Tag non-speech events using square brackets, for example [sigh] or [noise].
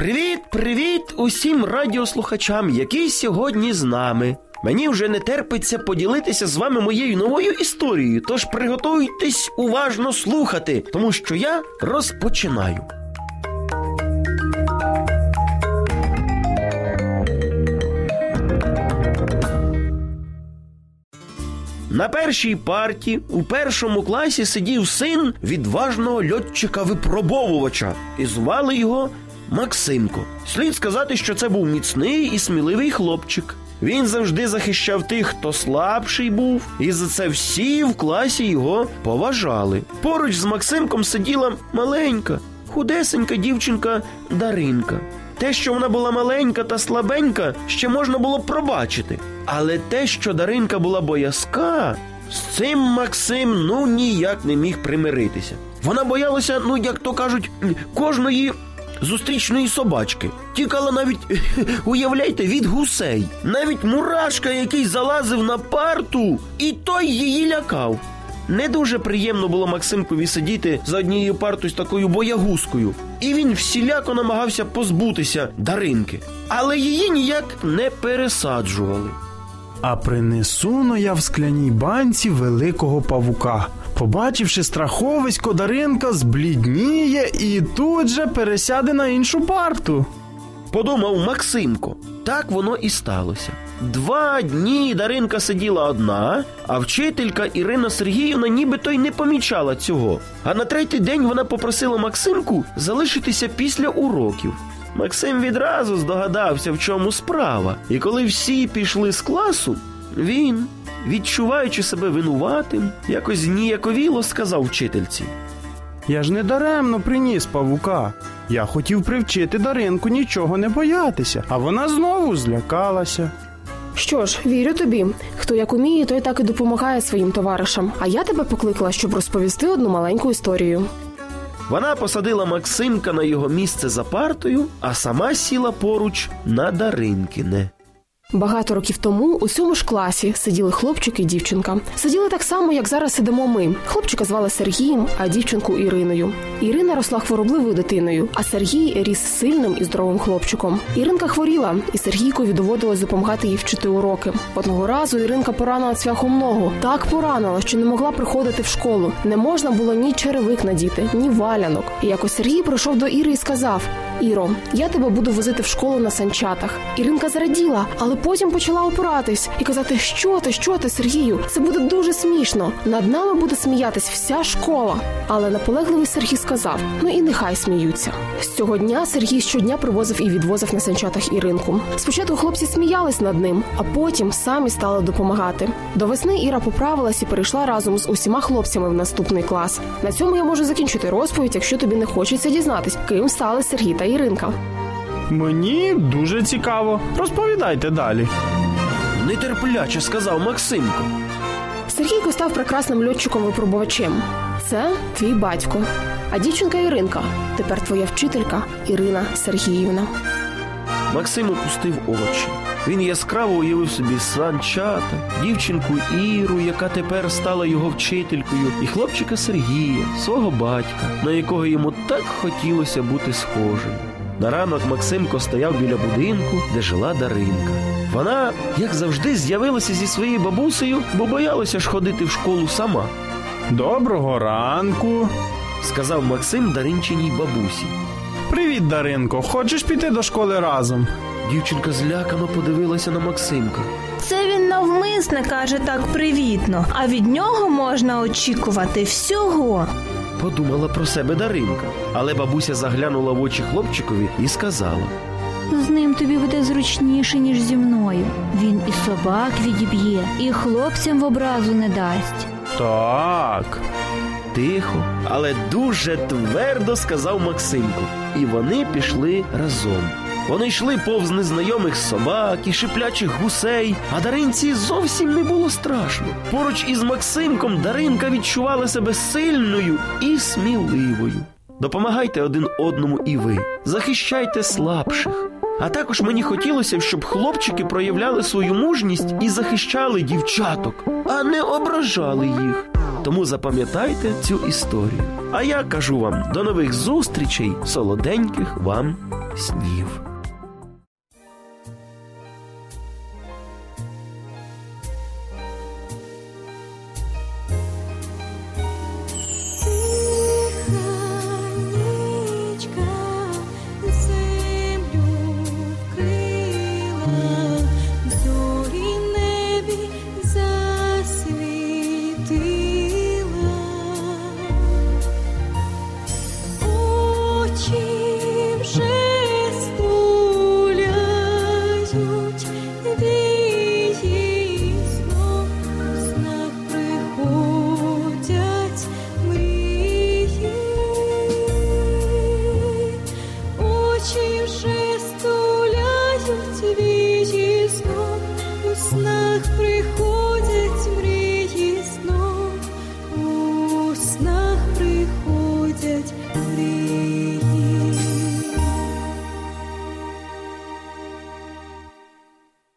Привіт, привіт усім радіослухачам, які сьогодні з нами. Мені вже не терпиться поділитися з вами моєю новою історією, тож приготуйтесь уважно слухати, тому що я розпочинаю. На першій парті у першому класі сидів син відважного льотчика-випробовувача, і звали його Максимко. Слід сказати, що це був міцний і сміливий хлопчик. Він завжди захищав тих, хто слабший був, і за це всі в класі його поважали. Поруч з Максимком сиділа маленька, худесенька дівчинка Даринка. Те, що вона була маленька та слабенька, ще можна було пробачити. Але те, що Даринка була боязка, з цим Максим ну ніяк не міг примиритися. Вона боялася, ну як то кажуть, кожної зустрічної собачки. Тікала навіть, [laughs] уявляйте, від гусей. Навіть мурашка, який залазив на парту, і той її лякав. Не дуже приємно було Максимкові сидіти за однією партою з такою боягузкою, і він всіляко намагався позбутися Даринки, але її ніяк не пересаджували. А принесу но я в скляній банці великого павука. Побачивши страховисько, Даринка зблідніє і тут же пересяде на іншу парту. Подумав Максимко. Так воно і сталося. Два дні Даринка сиділа одна, а вчителька Ірина Сергіївна нібито й не помічала цього. А на третій день вона попросила Максимку залишитися після уроків. Максим відразу здогадався, в чому справа, і коли всі пішли з класу, він, відчуваючи себе винуватим, якось ніяковіло сказав вчительці. Я ж не даремно приніс павука. Я хотів привчити Даринку нічого не боятися, а вона знову злякалася. Що ж, вірю тобі. Хто як уміє, той так і допомагає своїм товаришам. А я тебе покликала, щоб розповісти одну маленьку історію. Вона посадила Максимка на його місце за партою, а сама сіла поруч на Даринкине. Багато років тому у цьому ж класі сиділи хлопчик і дівчинка. Сиділи так само, як зараз сидимо ми. Хлопчика звали Сергієм, а дівчинку Іриною. Ірина росла хворобливою дитиною, а Сергій ріс сильним і здоровим хлопчиком. Іринка хворіла, і Сергійкові доводилось допомагати їй вчити уроки. Одного разу Іринка поранила цвяхом ногу. Так поранила, що не могла приходити в школу. Не можна було ні черевик надіти, ні валянок. І якось Сергій прийшов до Іри і сказав: Іро, я тебе буду возити в школу на санчатах. Іринка зраділа, але потім почала опиратись і казати, що ти, що ти, Сергію, це буде дуже смішно. Над нами буде сміятись вся школа. Але наполегливий Сергій сказав: ну і нехай сміються. З цього дня Сергій щодня привозив і відвозив на санчатах Іринку. Спочатку хлопці сміялись над ним, а потім самі стали допомагати. До весни Іра поправилась і перейшла разом з усіма хлопцями в наступний клас. На цьому я можу закінчити розповідь, якщо тобі не хочеться дізнатись, ким стали Сергій та Іринка. Мені дуже цікаво. Розповідайте далі. Нетерпляче сказав Максимко. Сергійко став прекрасним льотчиком-випробувачем. Це твій батько. А дівчинка Іринка тепер твоя вчителька Ірина Сергіївна. Максим опустив очі. Він яскраво уявив собі санчата, дівчинку Іру, яка тепер стала його вчителькою, і хлопчика Сергія, свого батька, на якого йому так хотілося бути схожим. На ранок Максимко стояв біля будинку, де жила Даринка. Вона, як завжди, з'явилася зі своєю бабусею, бо боялася ж ходити в школу сама, Доброго ранку. сказав Максим Даринчиній бабусі. Привіт, Даринко. Хочеш піти до школи разом? Дівчинка злякано подивилася на Максимка. Це він навмисне каже так привітно, а від нього можна очікувати всього. Подумала про себе Даринка, але бабуся заглянула в очі хлопчикові і сказала: З ним тобі буде зручніше, ніж зі мною. Він і собак відіб'є, і хлопцям в образу не дасть. Так. Тихо, але дуже твердо сказав Максимко. І вони пішли разом. Вони йшли повз незнайомих собак і шиплячих гусей, а Даринці зовсім не було страшно. Поруч із Максимком Даринка відчувала себе сильною і сміливою. Допомагайте один одному і ви, захищайте слабших. А також мені хотілося, щоб хлопчики проявляли свою мужність і захищали дівчаток, а не ображали їх. Тому запам'ятайте цю історію. А я кажу вам до нових зустрічей, солоденьких вам снів.